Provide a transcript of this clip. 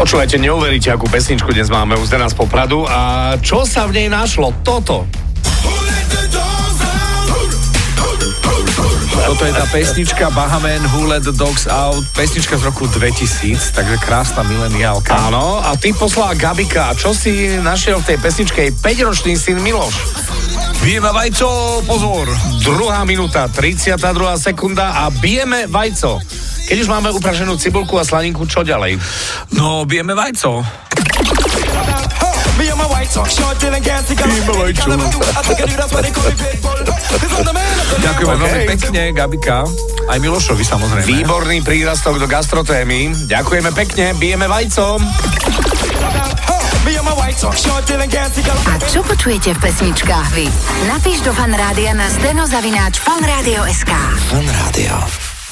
Počúvajte, neuveríte, akú pesničku dnes máme u Zdena z Popradu a čo sa v nej našlo? Toto. Toto je tá pesnička Bahaman Who Let the Dogs Out, pesnička z roku 2000, takže krásna mileniálka. Áno, a ty poslala Gabika. Čo si našiel v tej pesničke? 5-ročný syn Miloš. Bijeme vajco, pozor. Druhá minúta, 32. sekunda a bijeme vajco. Keď už máme upraženú cibulku a slaninku, čo ďalej? No, bijeme vajco. Me and my white talk short, dealing gassy, got Me and my white I think I do, that's why they call me Pitbull. Cause I'm the man of the Ďakujeme OK. veľmi pekne, Gabika. Aj Milošovi samozrejme. Výborný prírastok do gastrotémy. Ďakujeme pekne, bijeme vajco. A čo počujete v pesničkách vy? Napíš do fanrádia na steno zavináč fanradio.sk. Fan Rádio.